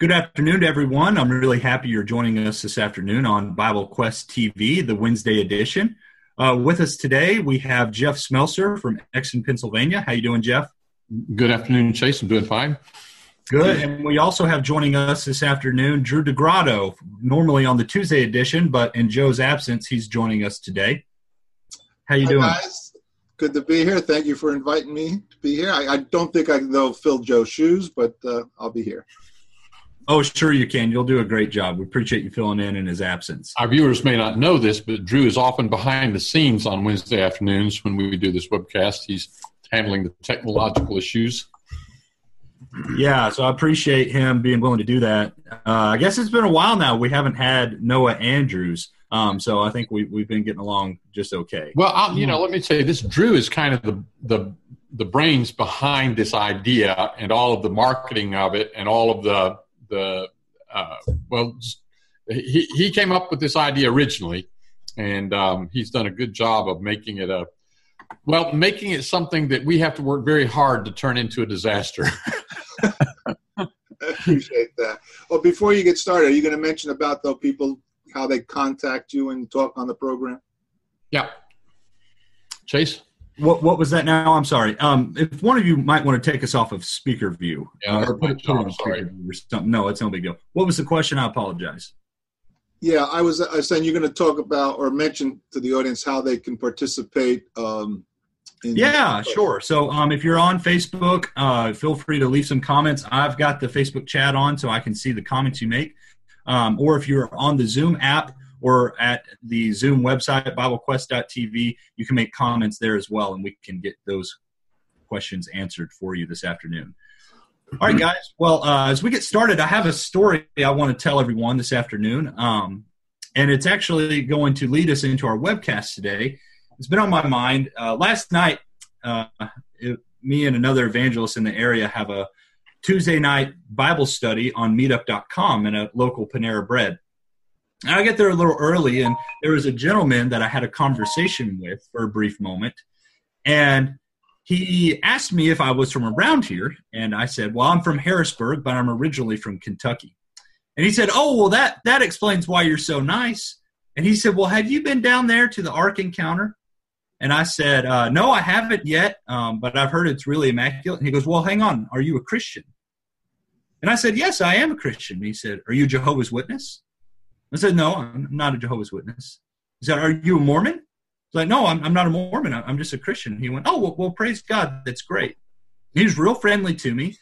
Good afternoon to everyone. I'm really happy you're joining us this afternoon on Bible Quest TV, the Wednesday edition. Uh, with us today, we have Jeff Smelser from Exton, Pennsylvania. How you doing, Jeff? Good afternoon, Chase. I'm doing fine. Good. And we also have joining us this afternoon Drew DeGrotto, normally on the Tuesday edition, but in Joe's absence, he's joining us today. How you Hi, doing? guys. Good to be here. Thank you for inviting me to be here. I, I don't think I can though fill Joe's shoes, but uh, I'll be here. Oh, sure you can. You'll do a great job. We appreciate you filling in in his absence. Our viewers may not know this, but Drew is often behind the scenes on Wednesday afternoons when we do this webcast. He's handling the technological issues. Yeah, so I appreciate him being willing to do that. Uh, I guess it's been a while now. We haven't had Noah Andrews, um, so I think we, we've been getting along just okay. Well, i you know, let me say this: Drew is kind of the the the brains behind this idea and all of the marketing of it and all of the the uh, well, he he came up with this idea originally, and um, he's done a good job of making it a well, making it something that we have to work very hard to turn into a disaster. I appreciate that. Well, before you get started, are you going to mention about the people how they contact you and talk on the program? yeah, Chase. What what was that now? I'm sorry. Um, if one of you might want to take us off of speaker view, Yeah, that's or put it, on job, speaker sorry. view or something. No, it's no big deal. What was the question? I apologize. Yeah, I was, I was saying you're going to talk about or mention to the audience how they can participate. Um, in Yeah, sure. So um, if you're on Facebook, uh, feel free to leave some comments. I've got the Facebook chat on so I can see the comments you make. Um, or if you're on the Zoom app or at the Zoom website, BibleQuest.tv, you can make comments there as well, and we can get those questions answered for you this afternoon. All right, guys. Well, uh, as we get started, I have a story I want to tell everyone this afternoon. Um, and it's actually going to lead us into our webcast today. It's been on my mind. Uh, last night, uh, it, me and another evangelist in the area have a Tuesday night Bible study on meetup.com in a local Panera Bread. And I get there a little early, and there was a gentleman that I had a conversation with for a brief moment. And he asked me if I was from around here. And I said, Well, I'm from Harrisburg, but I'm originally from Kentucky. And he said, Oh, well, that, that explains why you're so nice. And he said, Well, have you been down there to the Ark Encounter? And I said, uh, No, I haven't yet, um, but I've heard it's really immaculate. And he goes, Well, hang on. Are you a Christian? And I said, Yes, I am a Christian. And he said, Are you Jehovah's Witness? I said, No, I'm not a Jehovah's Witness. He said, Are you a Mormon? I was like, No, I'm, I'm not a Mormon. I'm just a Christian. He went, Oh, well, well praise God. That's great. He was real friendly to me.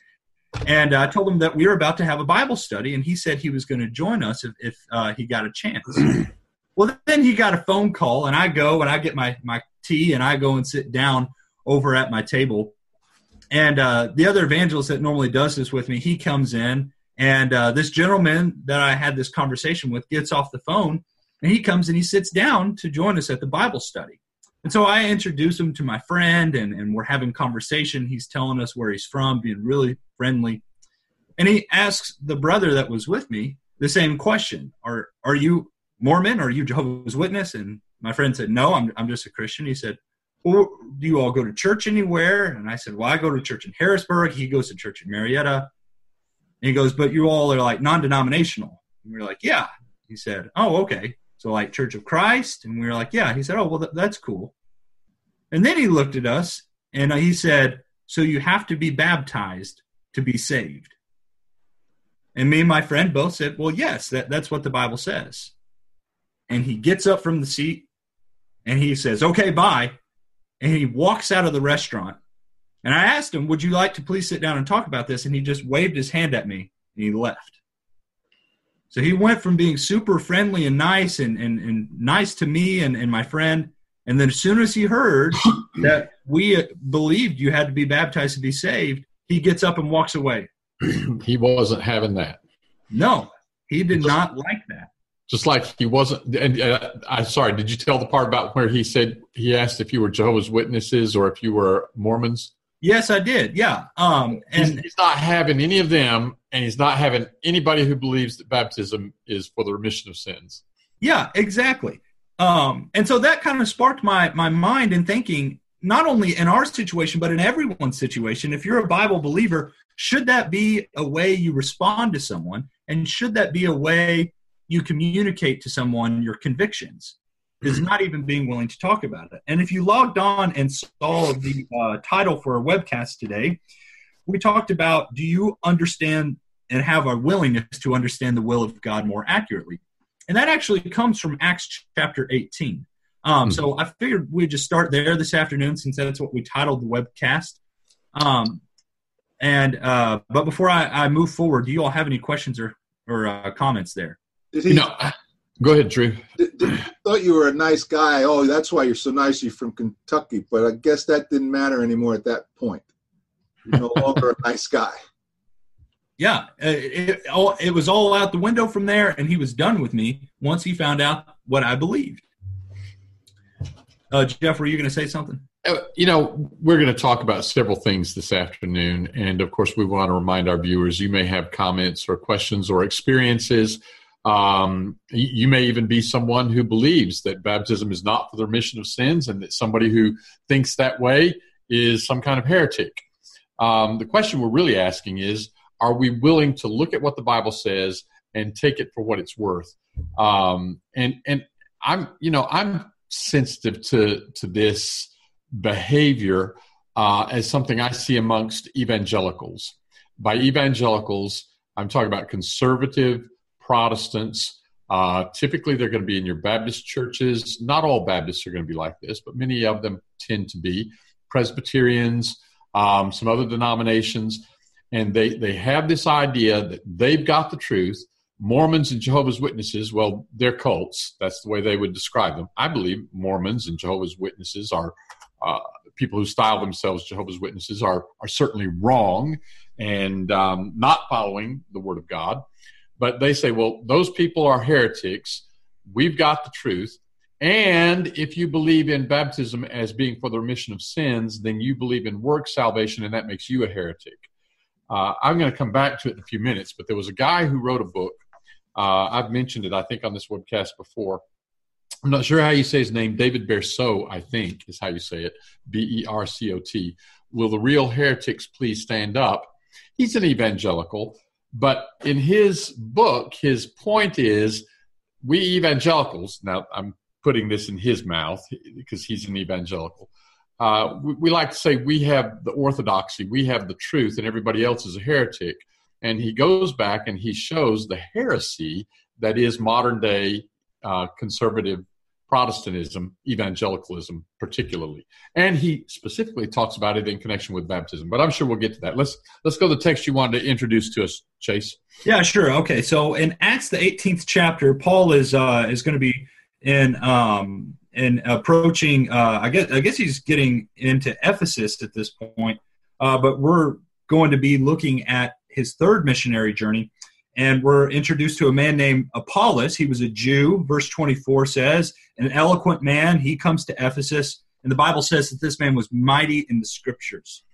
And I told him that we were about to have a Bible study, and he said he was going to join us if, if uh, he got a chance. well, then he got a phone call, and I go and I get my, my tea, and I go and sit down over at my table. And uh, the other evangelist that normally does this with me, he comes in, and uh, this gentleman that I had this conversation with gets off the phone, and he comes and he sits down to join us at the Bible study. And so I introduce him to my friend, and, and we're having conversation. He's telling us where he's from, being really friendly. And he asks the brother that was with me the same question Are, are you Mormon? Are you Jehovah's Witness? And my friend said, No, I'm, I'm just a Christian. He said, Well, do you all go to church anywhere? And I said, Well, I go to church in Harrisburg. He goes to church in Marietta. And he goes, But you all are like non denominational. And we are like, Yeah. He said, Oh, okay. So, like Church of Christ? And we were like, Yeah. He said, Oh, well, th- that's cool. And then he looked at us and uh, he said, So you have to be baptized to be saved. And me and my friend both said, Well, yes, that, that's what the Bible says. And he gets up from the seat and he says, Okay, bye. And he walks out of the restaurant. And I asked him, Would you like to please sit down and talk about this? And he just waved his hand at me and he left. So he went from being super friendly and nice and, and, and nice to me and, and my friend. And then as soon as he heard that we believed you had to be baptized to be saved, he gets up and walks away. he wasn't having that. No, he did not like that. Just like he wasn't. And uh, I'm sorry. Did you tell the part about where he said he asked if you were Jehovah's Witnesses or if you were Mormons? Yes, I did. Yeah. Um, He's, and he's not having any of them, and he's not having anybody who believes that baptism is for the remission of sins. yeah, exactly. Um, and so that kind of sparked my my mind in thinking, not only in our situation, but in everyone's situation, if you're a Bible believer, should that be a way you respond to someone? And should that be a way you communicate to someone your convictions? Is not even being willing to talk about it. And if you logged on and saw the uh, title for our webcast today, we talked about do you understand and have a willingness to understand the will of God more accurately? And that actually comes from Acts chapter 18. Um, mm-hmm. So I figured we'd just start there this afternoon since that's what we titled the webcast. Um, and uh, but before I, I, move forward, do you all have any questions or or uh, comments there? Did he, no. Go ahead, Drew. Did, did, thought you were a nice guy. Oh, that's why you're so nice. You're from Kentucky, but I guess that didn't matter anymore at that point. You're no longer a nice guy. Yeah, uh, it, it, all, it was all out the window from there, and he was done with me once he found out what I believed. Uh, Jeff, were you going to say something? Uh, you know, we're going to talk about several things this afternoon. And of course, we want to remind our viewers you may have comments or questions or experiences. Um, you may even be someone who believes that baptism is not for the remission of sins and that somebody who thinks that way is some kind of heretic. Um, the question we're really asking is are we willing to look at what the Bible says and take it for what it's worth? Um, and, and I'm, you know, I'm sensitive to to this behavior uh, as something I see amongst evangelicals. By evangelicals, I'm talking about conservative Protestants. Uh, typically, they're going to be in your Baptist churches. Not all Baptists are going to be like this, but many of them tend to be. Presbyterians, um, some other denominations, and they, they have this idea that they've got the truth Mormons and Jehovah's Witnesses, well, they're cults. That's the way they would describe them. I believe Mormons and Jehovah's Witnesses are uh, people who style themselves Jehovah's Witnesses are are certainly wrong and um, not following the Word of God. But they say, well, those people are heretics. We've got the truth. And if you believe in baptism as being for the remission of sins, then you believe in work salvation, and that makes you a heretic. Uh, I'm going to come back to it in a few minutes, but there was a guy who wrote a book uh, I've mentioned it, I think, on this webcast before. I'm not sure how you say his name. David Bercot, I think, is how you say it. B E R C O T. Will the real heretics please stand up? He's an evangelical, but in his book, his point is we evangelicals, now I'm putting this in his mouth because he's an evangelical. Uh, we, we like to say we have the orthodoxy, we have the truth, and everybody else is a heretic. And he goes back and he shows the heresy that is modern day uh, conservative Protestantism, evangelicalism, particularly, and he specifically talks about it in connection with baptism. But I'm sure we'll get to that. Let's let's go to the text you wanted to introduce to us, Chase. Yeah, sure. Okay, so in Acts the 18th chapter, Paul is uh, is going to be in um, in approaching. Uh, I guess I guess he's getting into Ephesus at this point, uh, but we're going to be looking at his third missionary journey. And we're introduced to a man named Apollos. He was a Jew. Verse 24 says, an eloquent man. He comes to Ephesus. And the Bible says that this man was mighty in the scriptures.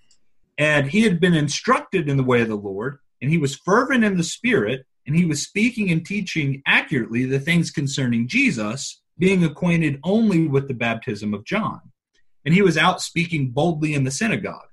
And he had been instructed in the way of the Lord, and he was fervent in the Spirit, and he was speaking and teaching accurately the things concerning Jesus, being acquainted only with the baptism of John. And he was out speaking boldly in the synagogue.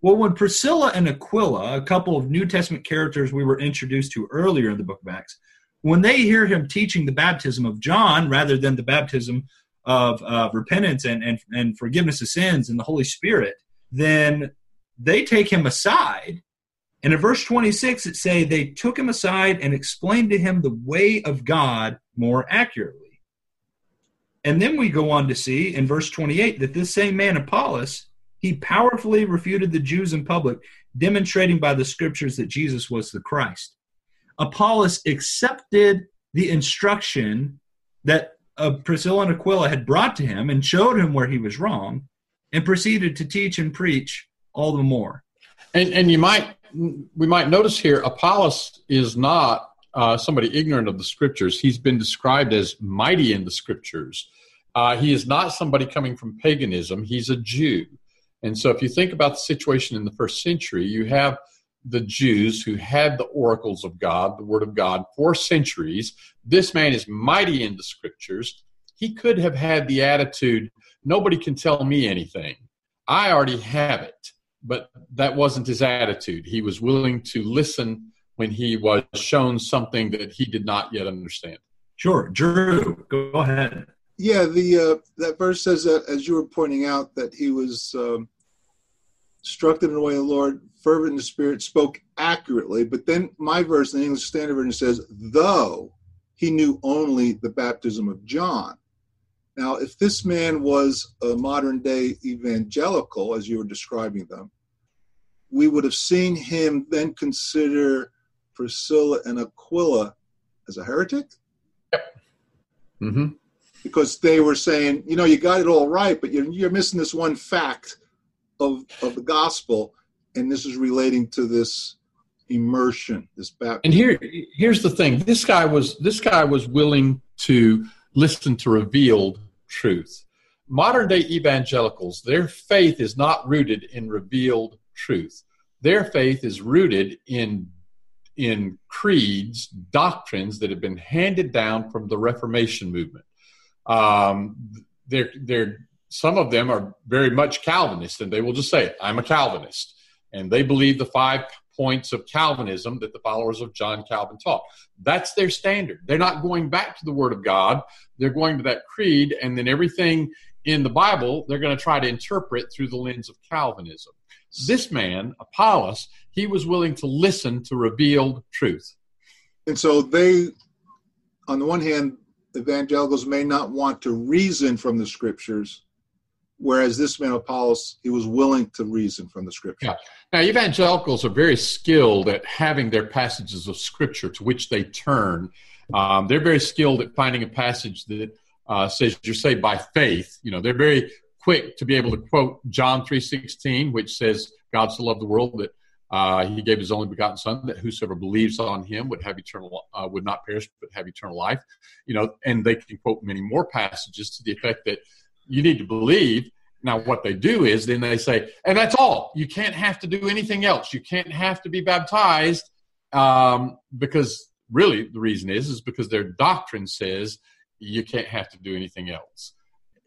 Well, when Priscilla and Aquila, a couple of New Testament characters we were introduced to earlier in the book of Acts, when they hear him teaching the baptism of John rather than the baptism of uh, repentance and, and, and forgiveness of sins and the Holy Spirit, then they take him aside. And in verse 26, it say they took him aside and explained to him the way of God more accurately. And then we go on to see in verse 28 that this same man, Apollos, he powerfully refuted the Jews in public, demonstrating by the scriptures that Jesus was the Christ. Apollos accepted the instruction that uh, Priscilla and Aquila had brought to him and showed him where he was wrong and proceeded to teach and preach all the more. And, and you might, we might notice here, Apollos is not uh, somebody ignorant of the scriptures. He's been described as mighty in the scriptures. Uh, he is not somebody coming from paganism. He's a Jew. And so, if you think about the situation in the first century, you have the Jews who had the oracles of God, the Word of God, for centuries. This man is mighty in the scriptures. He could have had the attitude nobody can tell me anything. I already have it. But that wasn't his attitude. He was willing to listen when he was shown something that he did not yet understand. Sure, Drew, go ahead. Yeah, the uh, that verse says that as you were pointing out that he was um, instructed in the way of the Lord, fervent in the Spirit, spoke accurately. But then my verse, the English Standard Version, says, though he knew only the baptism of John. Now, if this man was a modern day evangelical, as you were describing them, we would have seen him then consider Priscilla and Aquila as a heretic. Yep. Mm-hmm. Because they were saying, you know, you got it all right, but you're, you're missing this one fact of, of the gospel, and this is relating to this immersion, this baptism. And here, here's the thing: this guy was this guy was willing to listen to revealed truth. Modern day evangelicals, their faith is not rooted in revealed truth. Their faith is rooted in in creeds, doctrines that have been handed down from the Reformation movement. Um, they're, they're, some of them are very much Calvinist, and they will just say, I'm a Calvinist. And they believe the five points of Calvinism that the followers of John Calvin taught. That's their standard. They're not going back to the Word of God. They're going to that creed, and then everything in the Bible they're going to try to interpret through the lens of Calvinism. This man, Apollos, he was willing to listen to revealed truth. And so they, on the one hand, evangelicals may not want to reason from the scriptures, whereas this man Apollos, he was willing to reason from the scriptures. Yeah. Now, evangelicals are very skilled at having their passages of scripture to which they turn. Um, they're very skilled at finding a passage that uh, says you're saved by faith. You know, they're very quick to be able to quote John three sixteen, which says, "God so loved the world that uh, He gave His only begotten Son, that whosoever believes on Him would have eternal, uh, would not perish but have eternal life." You know, and they can quote many more passages to the effect that you need to believe now, what they do is then they say, and that's all. You can't have to do anything else. You can't have to be baptized um, because really the reason is is because their doctrine says you can't have to do anything else.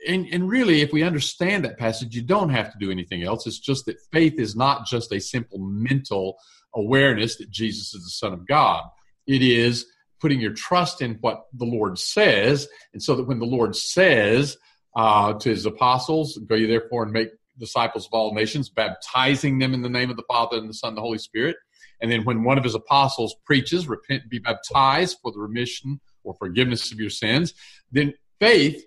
And, and really, if we understand that passage, you don't have to do anything else. It's just that faith is not just a simple mental awareness that Jesus is the Son of God. It is putting your trust in what the Lord says, and so that when the Lord says, uh, to his apostles, go ye therefore and make disciples of all nations, baptizing them in the name of the Father and the Son and the Holy Spirit. And then when one of his apostles preaches, repent and be baptized for the remission or forgiveness of your sins, then faith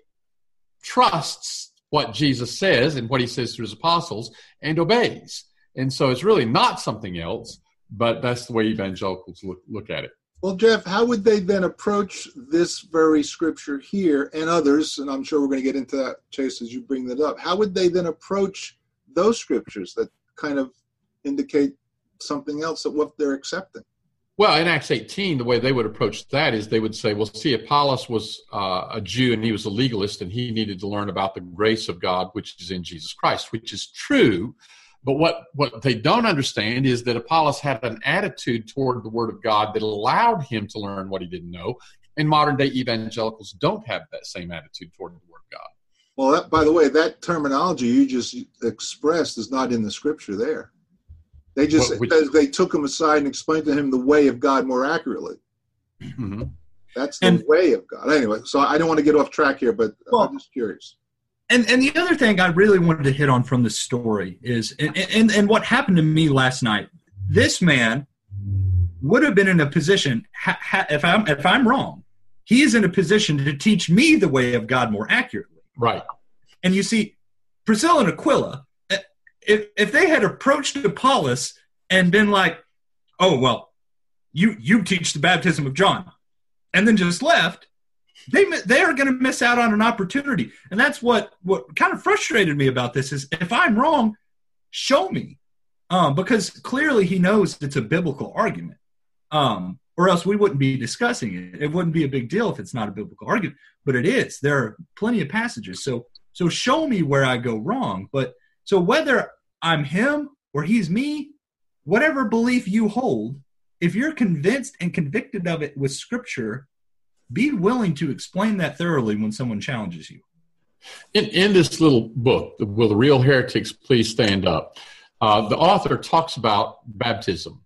trusts what Jesus says and what he says through his apostles and obeys. And so it's really not something else, but that's the way evangelicals look, look at it. Well, Jeff, how would they then approach this very scripture here and others? And I'm sure we're going to get into that, Chase, as you bring that up. How would they then approach those scriptures that kind of indicate something else of what they're accepting? Well, in Acts 18, the way they would approach that is they would say, well, see, Apollos was uh, a Jew and he was a legalist and he needed to learn about the grace of God, which is in Jesus Christ, which is true. But what, what they don't understand is that Apollos had an attitude toward the Word of God that allowed him to learn what he didn't know. And modern day evangelicals don't have that same attitude toward the Word of God. Well, that, by the way, that terminology you just expressed is not in the scripture there. They just they took him aside and explained to him the way of God more accurately. Mm-hmm. That's the and, way of God. Anyway, so I don't want to get off track here, but well, I'm just curious and and the other thing I really wanted to hit on from the story is and, and and what happened to me last night. This man would have been in a position ha, ha, if I'm if I'm wrong, he is in a position to teach me the way of God more accurately. Right. And you see, Priscilla and Aquila, if if they had approached Apollos and been like, "Oh well, you you teach the baptism of John," and then just left, they they are going to miss out on an opportunity, and that's what what kind of frustrated me about this is if I'm wrong, show me, um, because clearly he knows it's a biblical argument, um, or else we wouldn't be discussing it. It wouldn't be a big deal if it's not a biblical argument, but it is. There are plenty of passages, so so show me where I go wrong. But so whether I'm him or he's me, whatever belief you hold, if you're convinced and convicted of it with Scripture be willing to explain that thoroughly when someone challenges you. In, in this little book, Will the Real Heretics Please Stand Up? Uh, the author talks about baptism.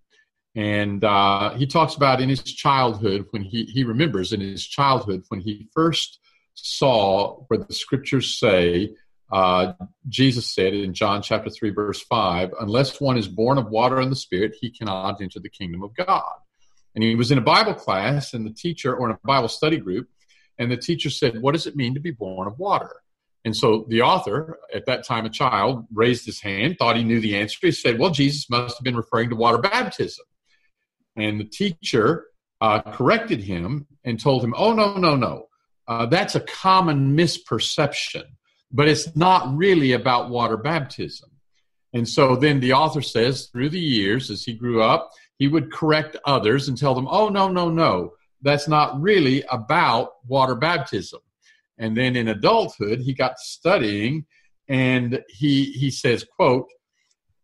And uh, he talks about in his childhood when he, he remembers in his childhood when he first saw where the scriptures say, uh, Jesus said in John chapter 3, verse 5, unless one is born of water and the Spirit, he cannot enter the kingdom of God. And he was in a Bible class, and the teacher, or in a Bible study group, and the teacher said, What does it mean to be born of water? And so the author, at that time a child, raised his hand, thought he knew the answer. He said, Well, Jesus must have been referring to water baptism. And the teacher uh, corrected him and told him, Oh, no, no, no. Uh, that's a common misperception, but it's not really about water baptism. And so then the author says, through the years, as he grew up, he would correct others and tell them, oh, no, no, no, that's not really about water baptism. And then in adulthood, he got studying and he, he says, quote,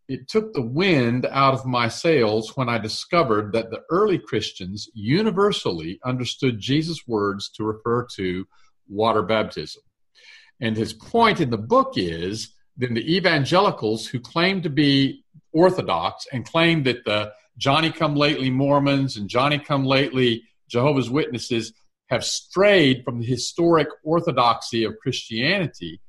it took the wind out of my sails when I discovered that the early Christians universally understood Jesus' words to refer to water baptism. And his point in the book is then the evangelicals who claim to be Orthodox and claim that the Johnny come lately Mormons and Johnny come lately Jehovah's Witnesses have strayed from the historic orthodoxy of Christianity.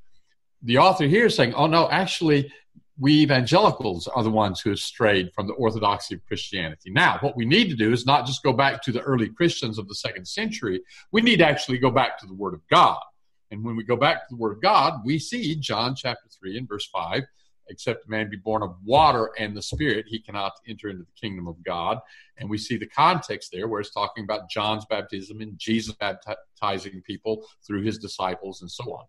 The author here is saying, oh no, actually, we evangelicals are the ones who have strayed from the orthodoxy of Christianity. Now, what we need to do is not just go back to the early Christians of the second century, we need to actually go back to the Word of God. And when we go back to the Word of God, we see John chapter 3 and verse 5 except a man be born of water and the Spirit, he cannot enter into the kingdom of God. And we see the context there where it's talking about John's baptism and Jesus baptizing people through his disciples and so on.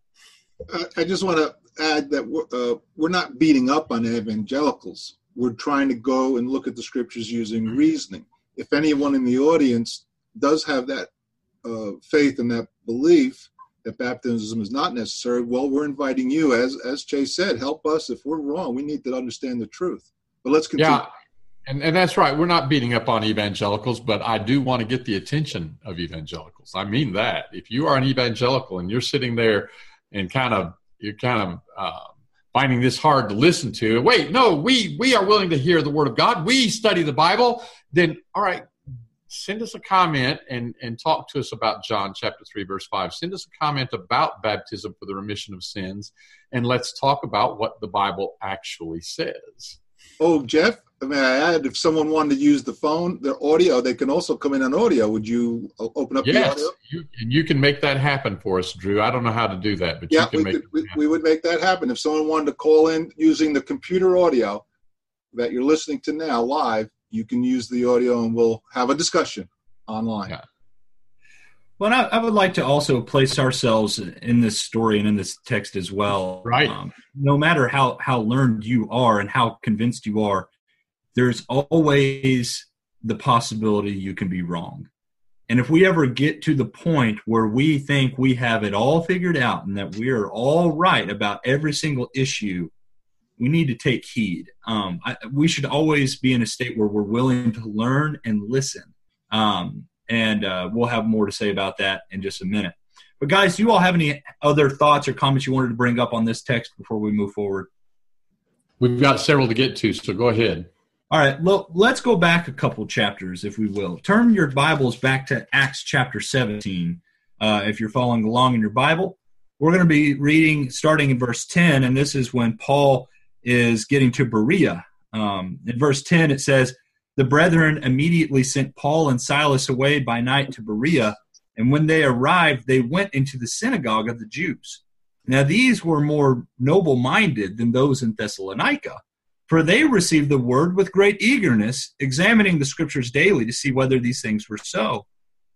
I just want to add that we're, uh, we're not beating up on evangelicals. We're trying to go and look at the scriptures using reasoning. If anyone in the audience does have that uh, faith and that belief that baptism is not necessary, well, we're inviting you, as as Chase said, help us if we're wrong. We need to understand the truth. But let's continue. Yeah. And, and that's right. We're not beating up on evangelicals, but I do want to get the attention of evangelicals. I mean that. If you are an evangelical and you're sitting there and kind of you're kind of uh, finding this hard to listen to. Wait, no, we we are willing to hear the word of God. We study the Bible. Then, all right, send us a comment and and talk to us about John chapter three verse five. Send us a comment about baptism for the remission of sins, and let's talk about what the Bible actually says. Oh, Jeff, may I add, if someone wanted to use the phone, their audio, they can also come in on audio. Would you uh, open up yes, the audio? You, and you can make that happen for us, Drew. I don't know how to do that, but yeah, you can we make could, we, we would make that happen. If someone wanted to call in using the computer audio that you're listening to now live, you can use the audio and we'll have a discussion online. Yeah. Well, I, I, would like to also place ourselves in this story and in this text as well. Right. Um, no matter how how learned you are and how convinced you are, there's always the possibility you can be wrong. And if we ever get to the point where we think we have it all figured out and that we are all right about every single issue, we need to take heed. Um, I, we should always be in a state where we're willing to learn and listen. Um, and uh, we'll have more to say about that in just a minute. But guys, do you all have any other thoughts or comments you wanted to bring up on this text before we move forward? We've got several to get to, so go ahead. All right, well, let's go back a couple chapters, if we will. Turn your Bibles back to Acts chapter 17, uh, if you're following along in your Bible. We're going to be reading starting in verse 10, and this is when Paul is getting to Berea. Um, in verse 10, it says, The brethren immediately sent Paul and Silas away by night to Berea, and when they arrived, they went into the synagogue of the Jews. Now, these were more noble minded than those in Thessalonica for they received the word with great eagerness, examining the scriptures daily to see whether these things were so.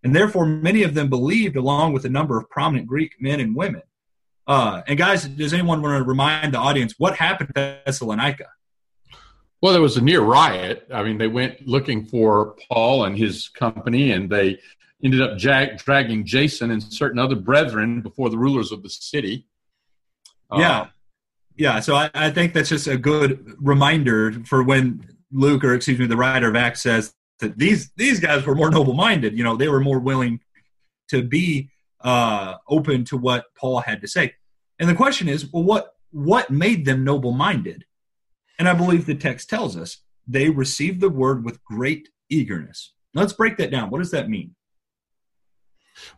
And therefore, many of them believed, along with a number of prominent Greek men and women. Uh, and guys, does anyone want to remind the audience what happened to Thessalonica? Well, there was a near riot. I mean, they went looking for Paul and his company, and they ended up jag- dragging Jason and certain other brethren before the rulers of the city. Yeah. Uh, yeah, so I, I think that's just a good reminder for when Luke, or excuse me, the writer of Acts says that these these guys were more noble minded. You know, they were more willing to be uh, open to what Paul had to say. And the question is, well, what what made them noble minded? And I believe the text tells us they received the word with great eagerness. Let's break that down. What does that mean?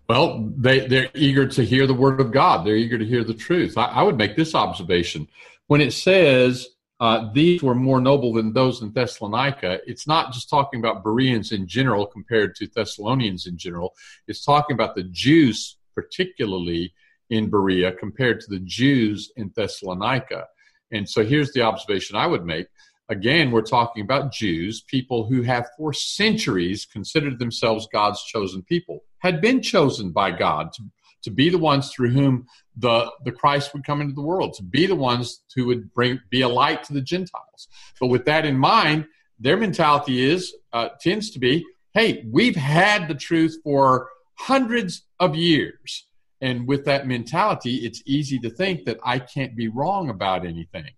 Well, they, they're eager to hear the word of God. They're eager to hear the truth. I, I would make this observation. When it says uh, these were more noble than those in Thessalonica, it's not just talking about Bereans in general compared to Thessalonians in general. It's talking about the Jews, particularly in Berea, compared to the Jews in Thessalonica. And so here's the observation I would make. Again, we're talking about Jews, people who have for centuries considered themselves God's chosen people, had been chosen by God to, to be the ones through whom the, the Christ would come into the world, to be the ones who would bring be a light to the Gentiles. But with that in mind, their mentality is uh, tends to be, hey, we've had the truth for hundreds of years. And with that mentality, it's easy to think that I can't be wrong about anything.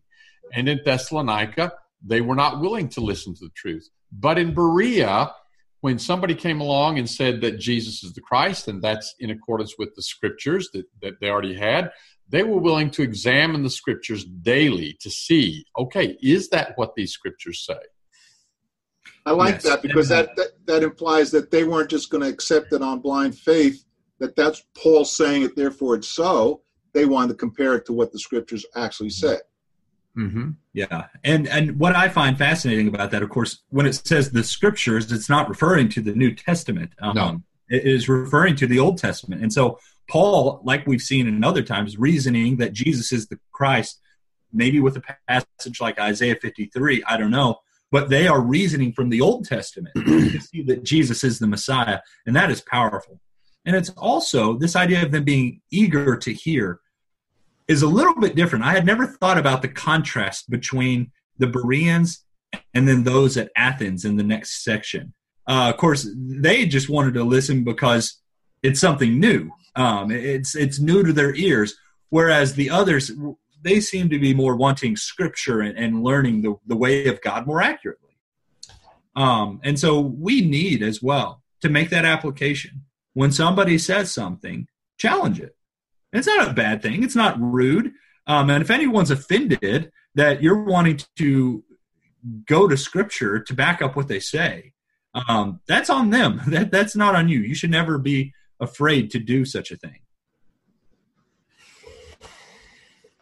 And in Thessalonica, they were not willing to listen to the truth. But in Berea, when somebody came along and said that Jesus is the Christ, and that's in accordance with the scriptures that, that they already had, they were willing to examine the scriptures daily to see, okay, is that what these scriptures say? I like yes. that because that, that, that implies that they weren't just going to accept it on blind faith, that that's Paul saying it, therefore it's so. They wanted to compare it to what the scriptures actually said. Mm-hmm. Yeah, and and what I find fascinating about that, of course, when it says the scriptures, it's not referring to the New Testament. Um, no. It is referring to the Old Testament, and so Paul, like we've seen in other times, reasoning that Jesus is the Christ, maybe with a passage like Isaiah 53, I don't know, but they are reasoning from the Old Testament to see that Jesus is the Messiah, and that is powerful. And it's also this idea of them being eager to hear is a little bit different. I had never thought about the contrast between the Bereans and then those at Athens in the next section. Uh, of course, they just wanted to listen because it's something new. Um, it's it's new to their ears, whereas the others they seem to be more wanting scripture and, and learning the, the way of God more accurately. Um, and so we need as well to make that application. When somebody says something, challenge it it's not a bad thing. It's not rude. Um, and if anyone's offended that you're wanting to go to Scripture to back up what they say, um, that's on them. That that's not on you. You should never be afraid to do such a thing.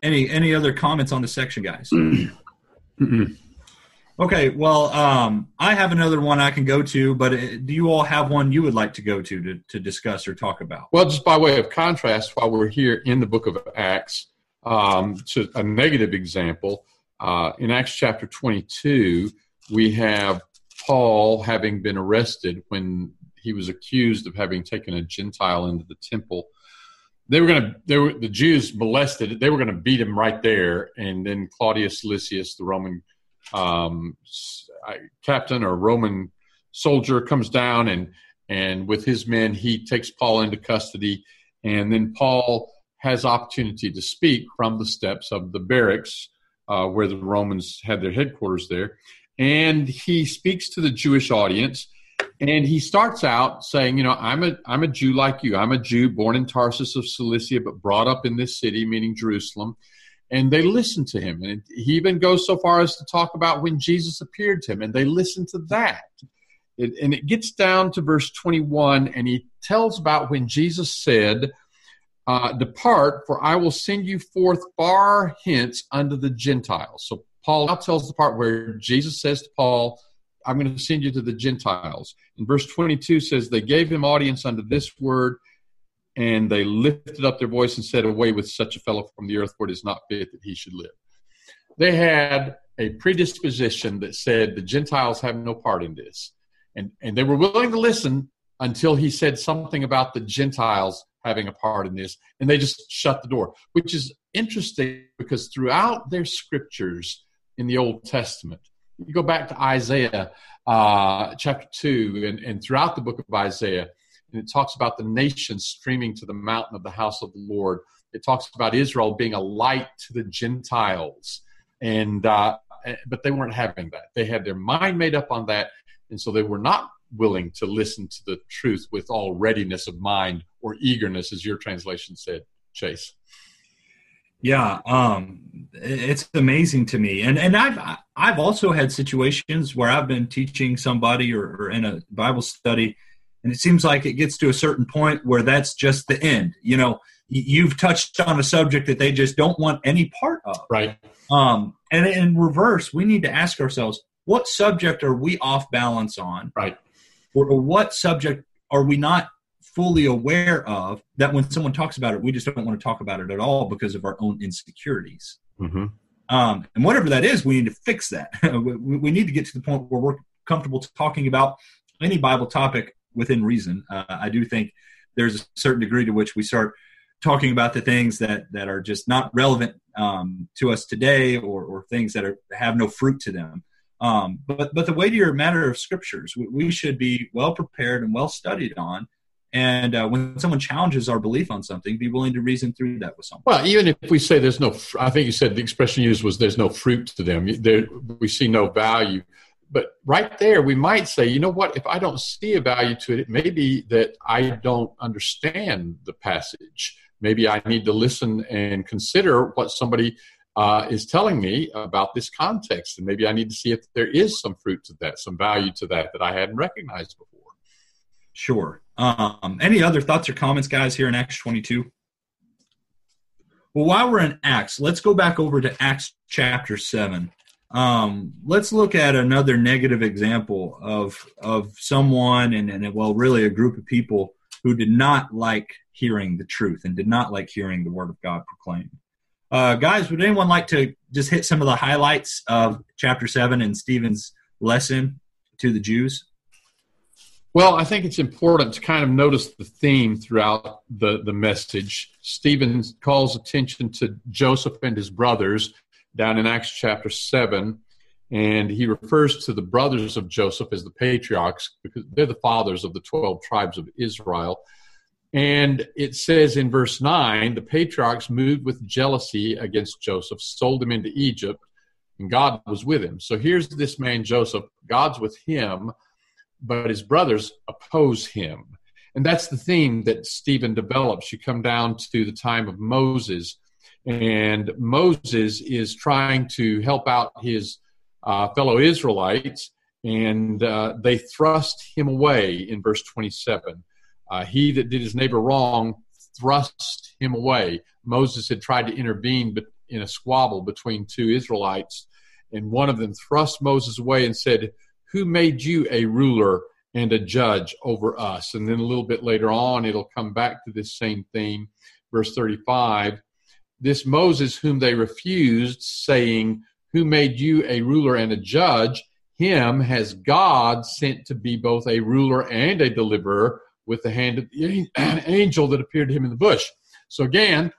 Any any other comments on the section, guys? Okay, well, um, I have another one I can go to, but uh, do you all have one you would like to go to, to to discuss or talk about? Well, just by way of contrast, while we're here in the book of Acts, um, to a negative example, uh, in Acts chapter 22, we have Paul having been arrested when he was accused of having taken a Gentile into the temple. They were going to, they were the Jews molested. They were going to beat him right there, and then Claudius Lysias, the Roman um, captain or Roman soldier comes down and and with his men he takes Paul into custody, and then Paul has opportunity to speak from the steps of the barracks uh, where the Romans had their headquarters there, and he speaks to the Jewish audience. And he starts out saying, you know, I'm a I'm a Jew like you. I'm a Jew born in Tarsus of Cilicia, but brought up in this city, meaning Jerusalem and they listen to him. And he even goes so far as to talk about when Jesus appeared to him, and they listen to that. It, and it gets down to verse 21, and he tells about when Jesus said, uh, Depart, for I will send you forth far hence unto the Gentiles. So Paul now tells the part where Jesus says to Paul, I'm going to send you to the Gentiles. And verse 22 says, They gave him audience unto this word and they lifted up their voice and said, Away with such a fellow from the earth, for it is not fit that he should live. They had a predisposition that said the Gentiles have no part in this. And, and they were willing to listen until he said something about the Gentiles having a part in this, and they just shut the door, which is interesting because throughout their scriptures in the Old Testament, you go back to Isaiah uh, chapter 2, and, and throughout the book of Isaiah, and it talks about the nations streaming to the mountain of the house of the Lord. It talks about Israel being a light to the Gentiles, and uh, but they weren't having that. They had their mind made up on that, and so they were not willing to listen to the truth with all readiness of mind or eagerness, as your translation said, Chase. Yeah, um, it's amazing to me, and and I've I've also had situations where I've been teaching somebody or, or in a Bible study, and it seems like it gets to a certain point where that's just the end. You know, you've touched on a subject that they just don't want any part of. Right. Um, and in reverse, we need to ask ourselves, what subject are we off balance on? Right. Or, or what subject are we not fully aware of that when someone talks about it, we just don't want to talk about it at all because of our own insecurities. Mm-hmm. Um, and whatever that is, we need to fix that. we, we, need to get to the point where we're comfortable talking about any Bible topic within reason. Uh, I do think there's a certain degree to which we start talking about the things that that are just not relevant um, to us today, or, or things that are have no fruit to them. Um, but but the weightier matter of scriptures, we, we should be well prepared and well studied on and uh, when someone challenges our belief on something, be willing to reason through that with someone. Well, even if we say there's no, I think you said the expression used was there's no fruit to them. There, we see no value. But right there, we might say, you know what? If I don't see a value to it, it may be that I don't understand the passage. Maybe I need to listen and consider what somebody uh, is telling me about this context, and maybe I need to see if there is some fruit to that, some value to that that I hadn't recognized before. Sure. Um, any other thoughts or comments, guys, here in Acts 22? Well, while we're in Acts, let's go back over to Acts chapter 7. Um, let's look at another negative example of, of someone and, and, well, really a group of people who did not like hearing the truth and did not like hearing the word of God proclaimed. Uh, guys, would anyone like to just hit some of the highlights of chapter 7 and Stephen's lesson to the Jews? Well, I think it's important to kind of notice the theme throughout the, the message. Stephen calls attention to Joseph and his brothers down in Acts chapter 7, and he refers to the brothers of Joseph as the patriarchs because they're the fathers of the 12 tribes of Israel. And it says in verse 9 the patriarchs moved with jealousy against Joseph, sold him into Egypt, and God was with him. So here's this man, Joseph, God's with him but his brothers oppose him. And that's the theme that Stephen develops. You come down to the time of Moses, and Moses is trying to help out his uh, fellow Israelites, and uh, they thrust him away in verse 27. Uh, he that did his neighbor wrong thrust him away. Moses had tried to intervene but in a squabble between two Israelites, and one of them thrust Moses away and said, who made you a ruler and a judge over us? And then a little bit later on, it'll come back to this same theme. Verse 35 This Moses, whom they refused, saying, Who made you a ruler and a judge? Him has God sent to be both a ruler and a deliverer with the hand of the angel that appeared to him in the bush. So again,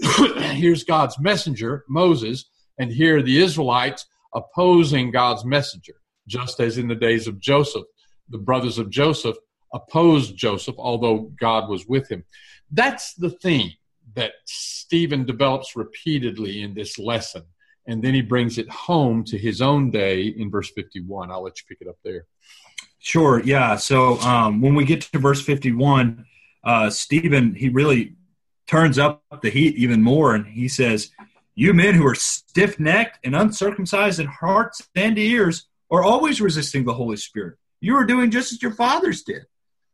here's God's messenger, Moses, and here are the Israelites opposing God's messenger just as in the days of Joseph, the brothers of Joseph opposed Joseph, although God was with him. That's the theme that Stephen develops repeatedly in this lesson. And then he brings it home to his own day in verse 51. I'll let you pick it up there. Sure. Yeah. So um, when we get to verse 51, uh, Stephen, he really turns up the heat even more. And he says, You men who are stiff necked and uncircumcised in hearts and ears, are always resisting the Holy Spirit. You are doing just as your fathers did.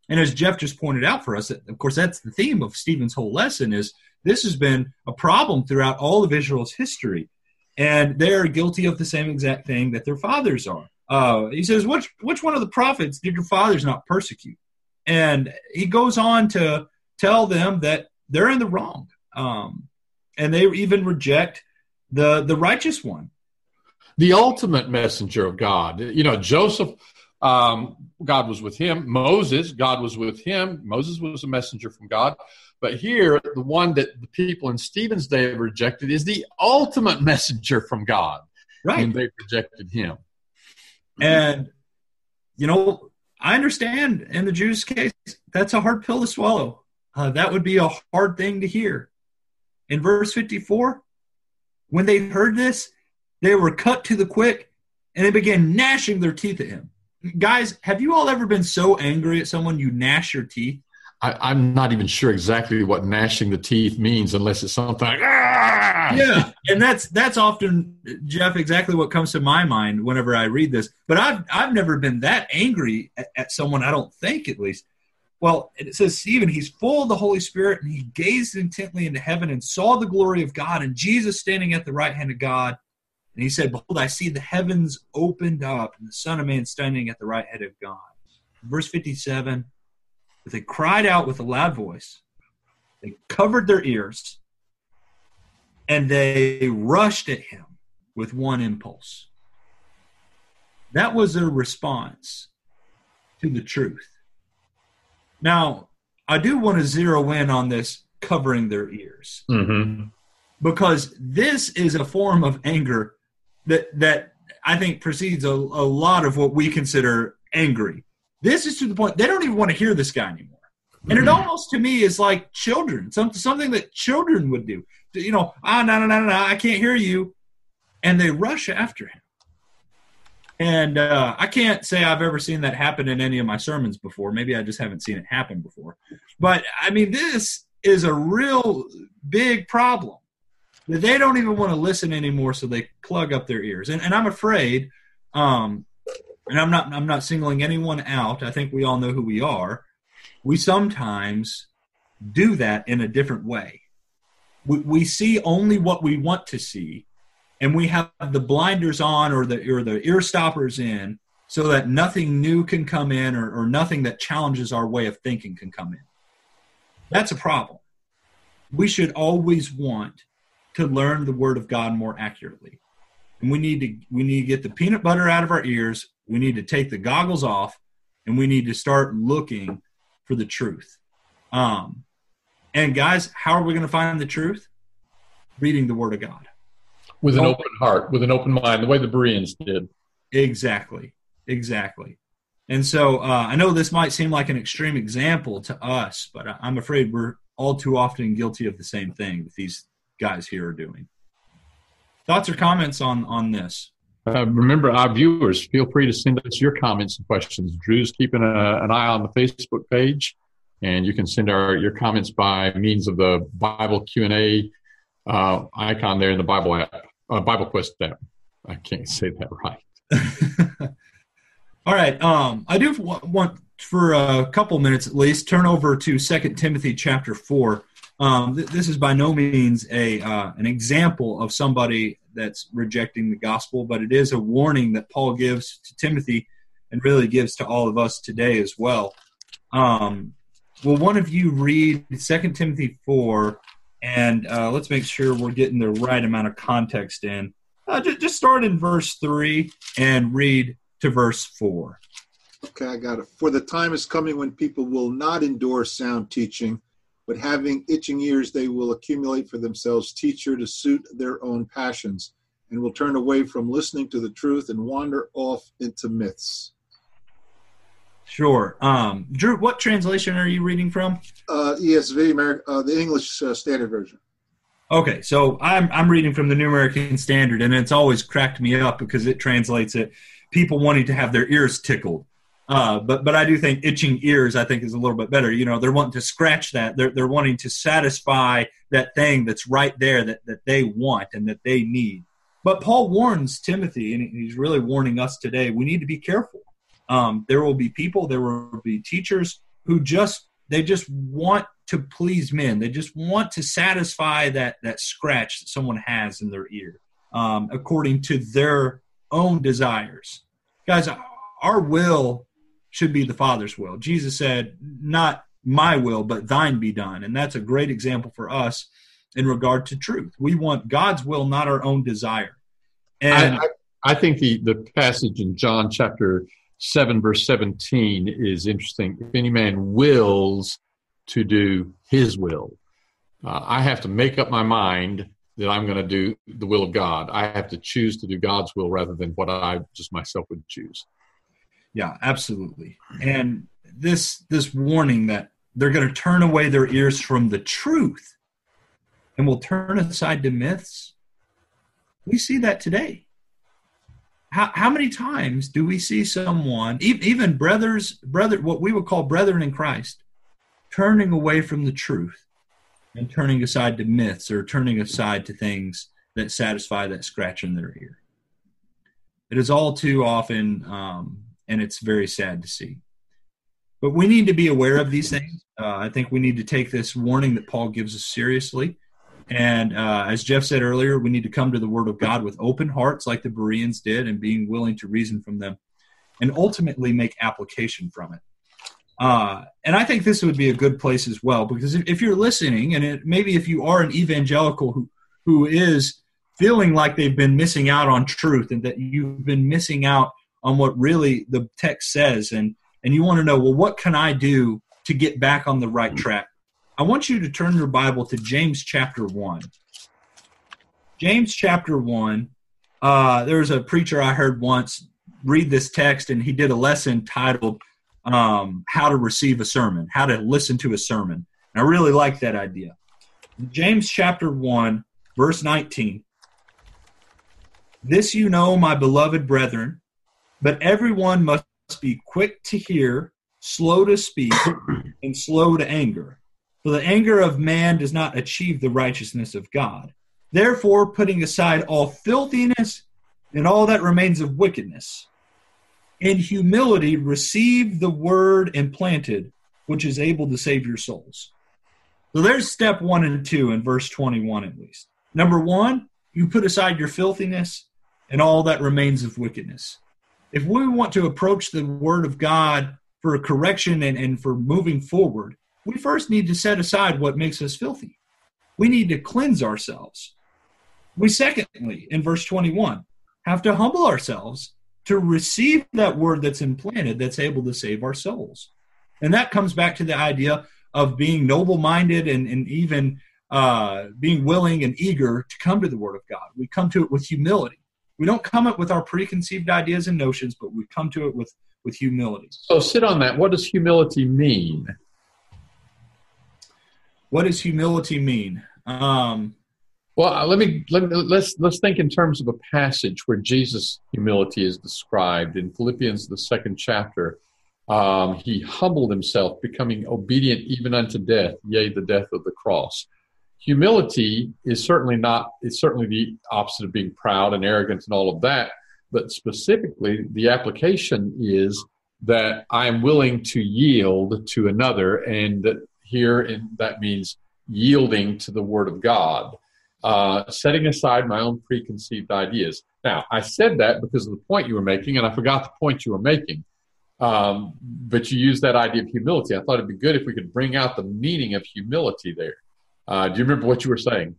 And as Jeff just pointed out for us, of course, that's the theme of Stephen's whole lesson is this has been a problem throughout all of Israel's history. And they're guilty of the same exact thing that their fathers are. Uh, he says, which, which one of the prophets did your fathers not persecute? And he goes on to tell them that they're in the wrong. Um, and they even reject the, the righteous one the ultimate messenger of God. You know, Joseph, um, God was with him. Moses, God was with him. Moses was a messenger from God. But here, the one that the people in Stephen's day have rejected is the ultimate messenger from God. Right. And they rejected him. And, you know, I understand in the Jews' case, that's a hard pill to swallow. Uh, that would be a hard thing to hear. In verse 54, when they heard this, they were cut to the quick and they began gnashing their teeth at him. Guys, have you all ever been so angry at someone you gnash your teeth? I, am not even sure exactly what gnashing the teeth means unless it's something like ah! yeah and that's that's often jeff exactly what comes to my mind whenever i read this but i've i've never been that angry at, at someone i don't think at least well it says stephen he's full of the holy spirit and he gazed intently into heaven and saw the glory of god and jesus standing at the right hand of god and he said behold i see the heavens opened up and the son of man standing at the right hand of god verse 57 but they cried out with a loud voice. They covered their ears and they rushed at him with one impulse. That was their response to the truth. Now, I do want to zero in on this covering their ears mm-hmm. because this is a form of anger that that I think precedes a, a lot of what we consider angry. This is to the point they don't even want to hear this guy anymore. And it mm-hmm. almost to me is like children, something something that children would do. You know, ah, no, no, no, no, I can't hear you, and they rush after him. And uh, I can't say I've ever seen that happen in any of my sermons before. Maybe I just haven't seen it happen before. But I mean, this is a real big problem. They don't even want to listen anymore, so they plug up their ears. And, and I'm afraid um, and I'm not I'm not singling anyone out. I think we all know who we are. We sometimes do that in a different way. We, we see only what we want to see, and we have the blinders on or the or the ear stoppers in, so that nothing new can come in or, or nothing that challenges our way of thinking can come in. That's a problem. We should always want to learn the Word of God more accurately. And we need to we need to get the peanut butter out of our ears we need to take the goggles off and we need to start looking for the truth. Um, and guys, how are we going to find the truth? Reading the Word of God with an open heart, with an open mind, the way the Bereans did. Exactly, exactly. And so uh, I know this might seem like an extreme example to us, but I'm afraid we're all too often guilty of the same thing that these guys here are doing. Thoughts or comments on on this? Uh, remember, our viewers, feel free to send us your comments and questions. Drew's keeping a, an eye on the Facebook page, and you can send our your comments by means of the Bible Q and A uh, icon there in the Bible app, uh, Bible Quest app. I can't say that right. All right. Um, I do want for a couple minutes at least turn over to Second Timothy chapter four. Um, th- this is by no means a uh, an example of somebody that's rejecting the gospel, but it is a warning that Paul gives to Timothy and really gives to all of us today as well. Um, will one of you read Second Timothy 4 and uh, let's make sure we're getting the right amount of context in. Uh, just, just start in verse 3 and read to verse 4. Okay, I got it. For the time is coming when people will not endure sound teaching but having itching ears, they will accumulate for themselves teacher to suit their own passions, and will turn away from listening to the truth and wander off into myths. Sure. Um, Drew, what translation are you reading from? Uh, ESV, uh, the English uh, Standard Version. Okay, so I'm I'm reading from the New American Standard, and it's always cracked me up because it translates it people wanting to have their ears tickled. Uh, but but I do think itching ears I think is a little bit better. You know, they're wanting to scratch that. They're they're wanting to satisfy that thing that's right there that that they want and that they need. But Paul warns Timothy, and he's really warning us today. We need to be careful. Um, there will be people, there will be teachers who just they just want to please men. They just want to satisfy that that scratch that someone has in their ear, um, according to their own desires. Guys, our will should be the Father's will. Jesus said, Not my will, but thine be done. And that's a great example for us in regard to truth. We want God's will, not our own desire. And I, I, I think the, the passage in John chapter 7, verse 17 is interesting. If any man wills to do his will, uh, I have to make up my mind that I'm going to do the will of God. I have to choose to do God's will rather than what I just myself would choose. Yeah, absolutely. And this this warning that they're going to turn away their ears from the truth and will turn aside to myths. We see that today. How, how many times do we see someone, even brothers, brother, what we would call brethren in Christ, turning away from the truth and turning aside to myths or turning aside to things that satisfy that scratch in their ear. It is all too often, um, and it's very sad to see. But we need to be aware of these things. Uh, I think we need to take this warning that Paul gives us seriously. And uh, as Jeff said earlier, we need to come to the Word of God with open hearts, like the Bereans did, and being willing to reason from them, and ultimately make application from it. Uh, and I think this would be a good place as well, because if, if you're listening, and it, maybe if you are an evangelical who who is feeling like they've been missing out on truth and that you've been missing out on what really the text says, and and you want to know, well, what can I do to get back on the right track? I want you to turn your Bible to James chapter 1. James chapter 1. Uh, there was a preacher I heard once read this text, and he did a lesson titled um, How to Receive a Sermon, How to Listen to a Sermon. And I really like that idea. James chapter 1, verse 19. This you know, my beloved brethren, but everyone must be quick to hear, slow to speak, and slow to anger. For the anger of man does not achieve the righteousness of God. Therefore, putting aside all filthiness and all that remains of wickedness, in humility receive the word implanted, which is able to save your souls. So there's step one and two in verse 21 at least. Number one, you put aside your filthiness and all that remains of wickedness if we want to approach the Word of God for correction and, and for moving forward, we first need to set aside what makes us filthy. We need to cleanse ourselves. We, secondly, in verse 21, have to humble ourselves to receive that word that's implanted that's able to save our souls. And that comes back to the idea of being noble minded and, and even uh, being willing and eager to come to the Word of God. We come to it with humility we don't come up with our preconceived ideas and notions, but we come to it with with humility. So sit on that. What does humility mean? What does humility mean? Um, well, uh, let me, let me let's let's think in terms of a passage where Jesus' humility is described in Philippians, the second chapter. Um, he humbled himself, becoming obedient even unto death, yea, the death of the cross humility is certainly not it's certainly the opposite of being proud and arrogant and all of that but specifically the application is that i am willing to yield to another and that here in, that means yielding to the word of god uh, setting aside my own preconceived ideas. Now i said that because of the point you were making and i forgot the point you were making um, but you used that idea of humility. I thought it'd be good if we could bring out the meaning of humility there uh, do you remember what you were saying?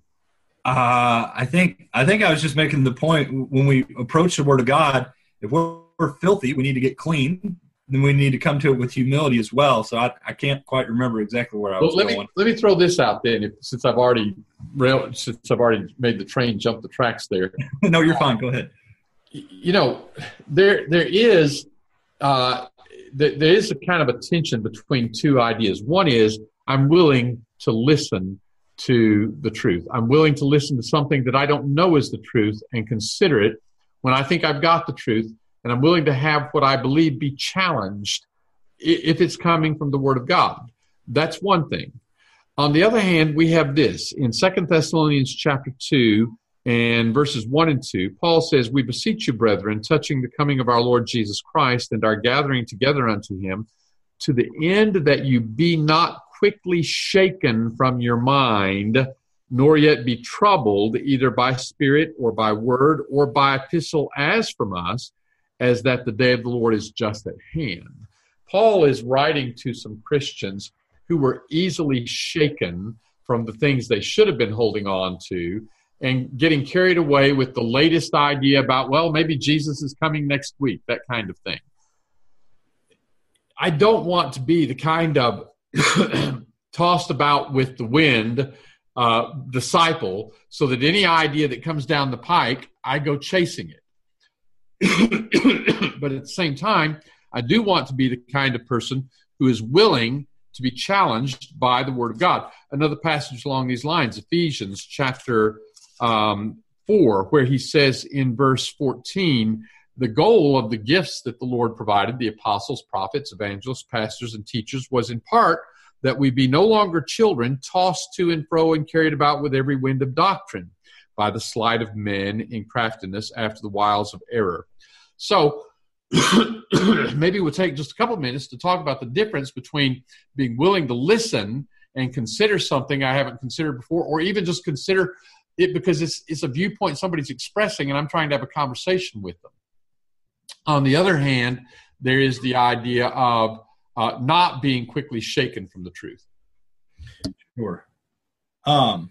Uh, I think I think I was just making the point when we approach the Word of God. If we're, we're, filthy, we need to get clean. Then we need to come to it with humility as well. So I, I can't quite remember exactly where I was let going. Me, let me throw this out then, if, since I've already since I've already made the train jump the tracks there. no, you're fine. Go ahead. You know, there there is uh, there, there is a kind of a tension between two ideas. One is I'm willing to listen to the truth. I'm willing to listen to something that I don't know is the truth and consider it when I think I've got the truth. And I'm willing to have what I believe be challenged if it's coming from the Word of God. That's one thing. On the other hand, we have this in Second Thessalonians chapter 2 and verses 1 and 2. Paul says, We beseech you, brethren, touching the coming of our Lord Jesus Christ and our gathering together unto him, to the end that you be not quickly shaken from your mind, nor yet be troubled either by spirit or by word or by epistle as from us, as that the day of the Lord is just at hand. Paul is writing to some Christians who were easily shaken from the things they should have been holding on to and getting carried away with the latest idea about, well, maybe Jesus is coming next week, that kind of thing. I don't want to be the kind of tossed about with the wind uh, disciple so that any idea that comes down the pike, I go chasing it. but at the same time, I do want to be the kind of person who is willing to be challenged by the Word of God. Another passage along these lines, Ephesians chapter um, 4, where he says in verse 14, the goal of the gifts that the Lord provided, the apostles, prophets, evangelists, pastors, and teachers, was in part that we be no longer children, tossed to and fro and carried about with every wind of doctrine by the sleight of men in craftiness after the wiles of error. So, maybe we'll take just a couple minutes to talk about the difference between being willing to listen and consider something I haven't considered before, or even just consider it because it's it's a viewpoint somebody's expressing, and I'm trying to have a conversation with them. On the other hand, there is the idea of uh, not being quickly shaken from the truth. Sure. Um,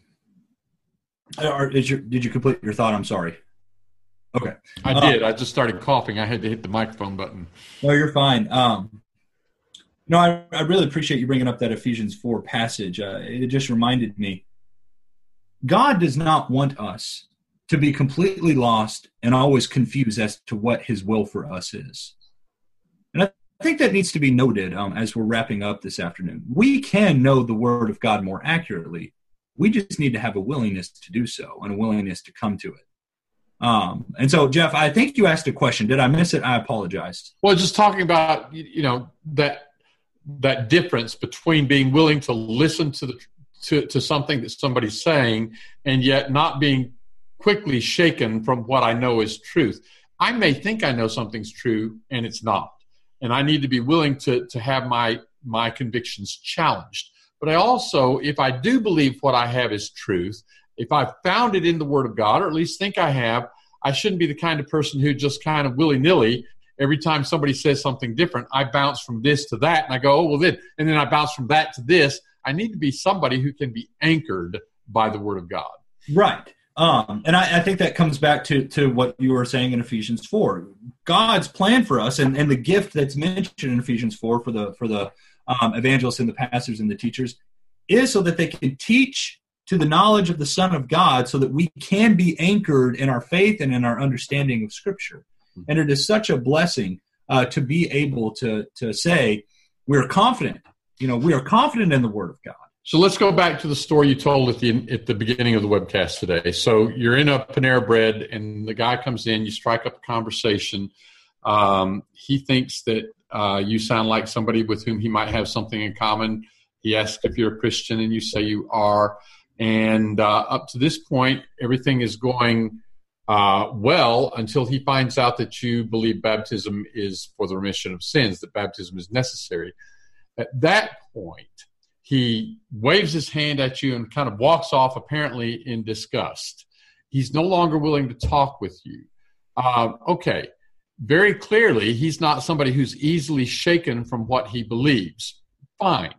or your, did you complete your thought? I'm sorry. Okay. I did. I just started coughing. I had to hit the microphone button. No, you're fine. Um, no, I, I really appreciate you bringing up that Ephesians 4 passage. Uh, it just reminded me God does not want us to be completely lost and always confused as to what his will for us is. And I think that needs to be noted um, as we're wrapping up this afternoon. We can know the word of God more accurately. We just need to have a willingness to do so and a willingness to come to it. Um, and so, Jeff, I think you asked a question. Did I miss it? I apologize. Well, just talking about you know that that difference between being willing to listen to the to, to something that somebody's saying and yet not being quickly shaken from what I know is truth. I may think I know something's true and it's not. And I need to be willing to, to have my, my convictions challenged. But I also, if I do believe what I have is truth, if I've found it in the Word of God, or at least think I have, I shouldn't be the kind of person who just kind of willy nilly, every time somebody says something different, I bounce from this to that and I go, oh, well, then, and then I bounce from that to this. I need to be somebody who can be anchored by the Word of God. Right. Um, and I, I, think that comes back to, to what you were saying in Ephesians 4. God's plan for us and, and the gift that's mentioned in Ephesians 4 for the, for the um, evangelists and the pastors and the teachers is so that they can teach to the knowledge of the Son of God so that we can be anchored in our faith and in our understanding of Scripture. And it is such a blessing uh, to be able to, to say, we're confident you know, we are confident in the Word of God. So let's go back to the story you told at the at the beginning of the webcast today. So you're in a Panera Bread, and the guy comes in. You strike up a conversation. Um, he thinks that uh, you sound like somebody with whom he might have something in common. He asks if you're a Christian, and you say you are. And uh, up to this point, everything is going uh, well until he finds out that you believe baptism is for the remission of sins, that baptism is necessary. At that point, he waves his hand at you and kind of walks off, apparently in disgust. He's no longer willing to talk with you. Uh, okay, very clearly, he's not somebody who's easily shaken from what he believes. Fine.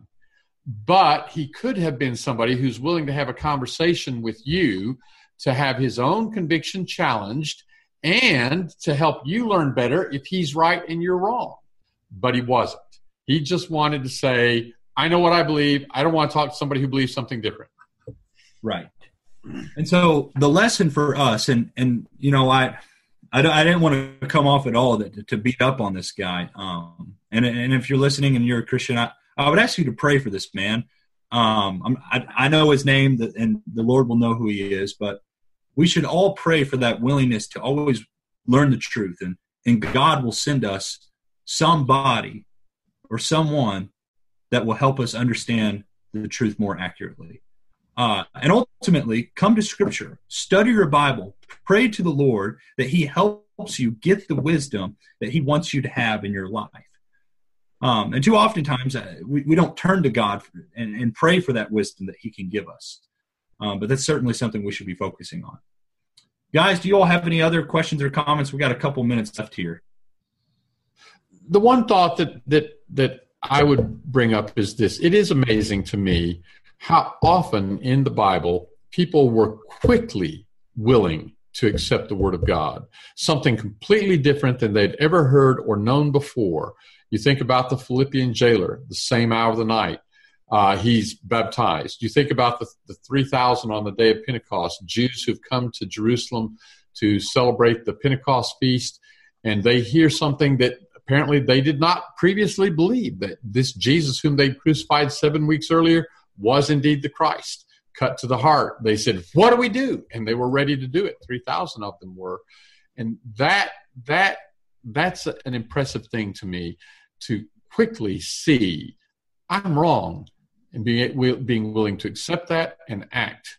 But he could have been somebody who's willing to have a conversation with you to have his own conviction challenged and to help you learn better if he's right and you're wrong. But he wasn't. He just wanted to say, I know what I believe. I don't want to talk to somebody who believes something different. Right. And so the lesson for us, and and you know, I I, I didn't want to come off at all that, to beat up on this guy. Um, and and if you're listening and you're a Christian, I, I would ask you to pray for this man. Um, I, I know his name, and the Lord will know who he is. But we should all pray for that willingness to always learn the truth, and and God will send us somebody or someone that will help us understand the truth more accurately. Uh, and ultimately, come to Scripture, study your Bible, pray to the Lord that He helps you get the wisdom that He wants you to have in your life. Um, and too oftentimes, uh, we, we don't turn to God and, and, pray for that wisdom that He can give us. Um, but that's certainly something we should be focusing on. Guys, do you all have any other questions or comments? We got a couple minutes left here the one thought that that that I would bring up is this: it is amazing to me how often in the Bible people were quickly willing to accept the Word of God, something completely different than they'd ever heard or known before. You think about the Philippian jailer, the same hour of the night. Uh, he's baptized. You think about the, the 3,000 on the day of Pentecost, Jews who've come to Jerusalem to celebrate the Pentecost feast, and they hear something that apparently they did not previously believe that this Jesus, whom they crucified seven weeks earlier, was indeed the Christ. Cut to the heart. They said, What do we do? And they were ready to do it. 3,000 of them were. And that, that, that's an impressive thing to me to quickly see I'm wrong. and being being willing to accept that and act.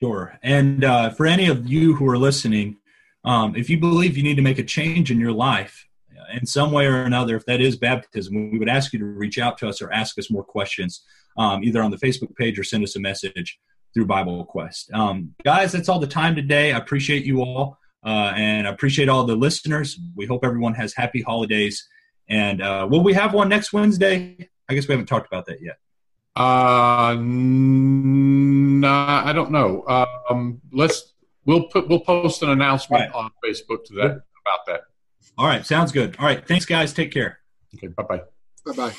Sure. And uh, for any of you who are listening, um, if you believe you need to make a change in your life in some way or another, if that is baptism, we would ask you to reach out to us or ask us more questions, um, either on the Facebook page or send us a message through Bible Quest. Um, guys, that's all the time today. I appreciate you all, uh, and I appreciate all the listeners. We hope everyone has happy holidays. And uh, will we have one next Wednesday? I guess we haven't talked about that yet. Uh, I don't know. Um, let's we'll put we'll post an announcement right. on Facebook to that about that. All right, sounds good. All right, thanks, guys. Take care. Okay, bye bye. Bye bye.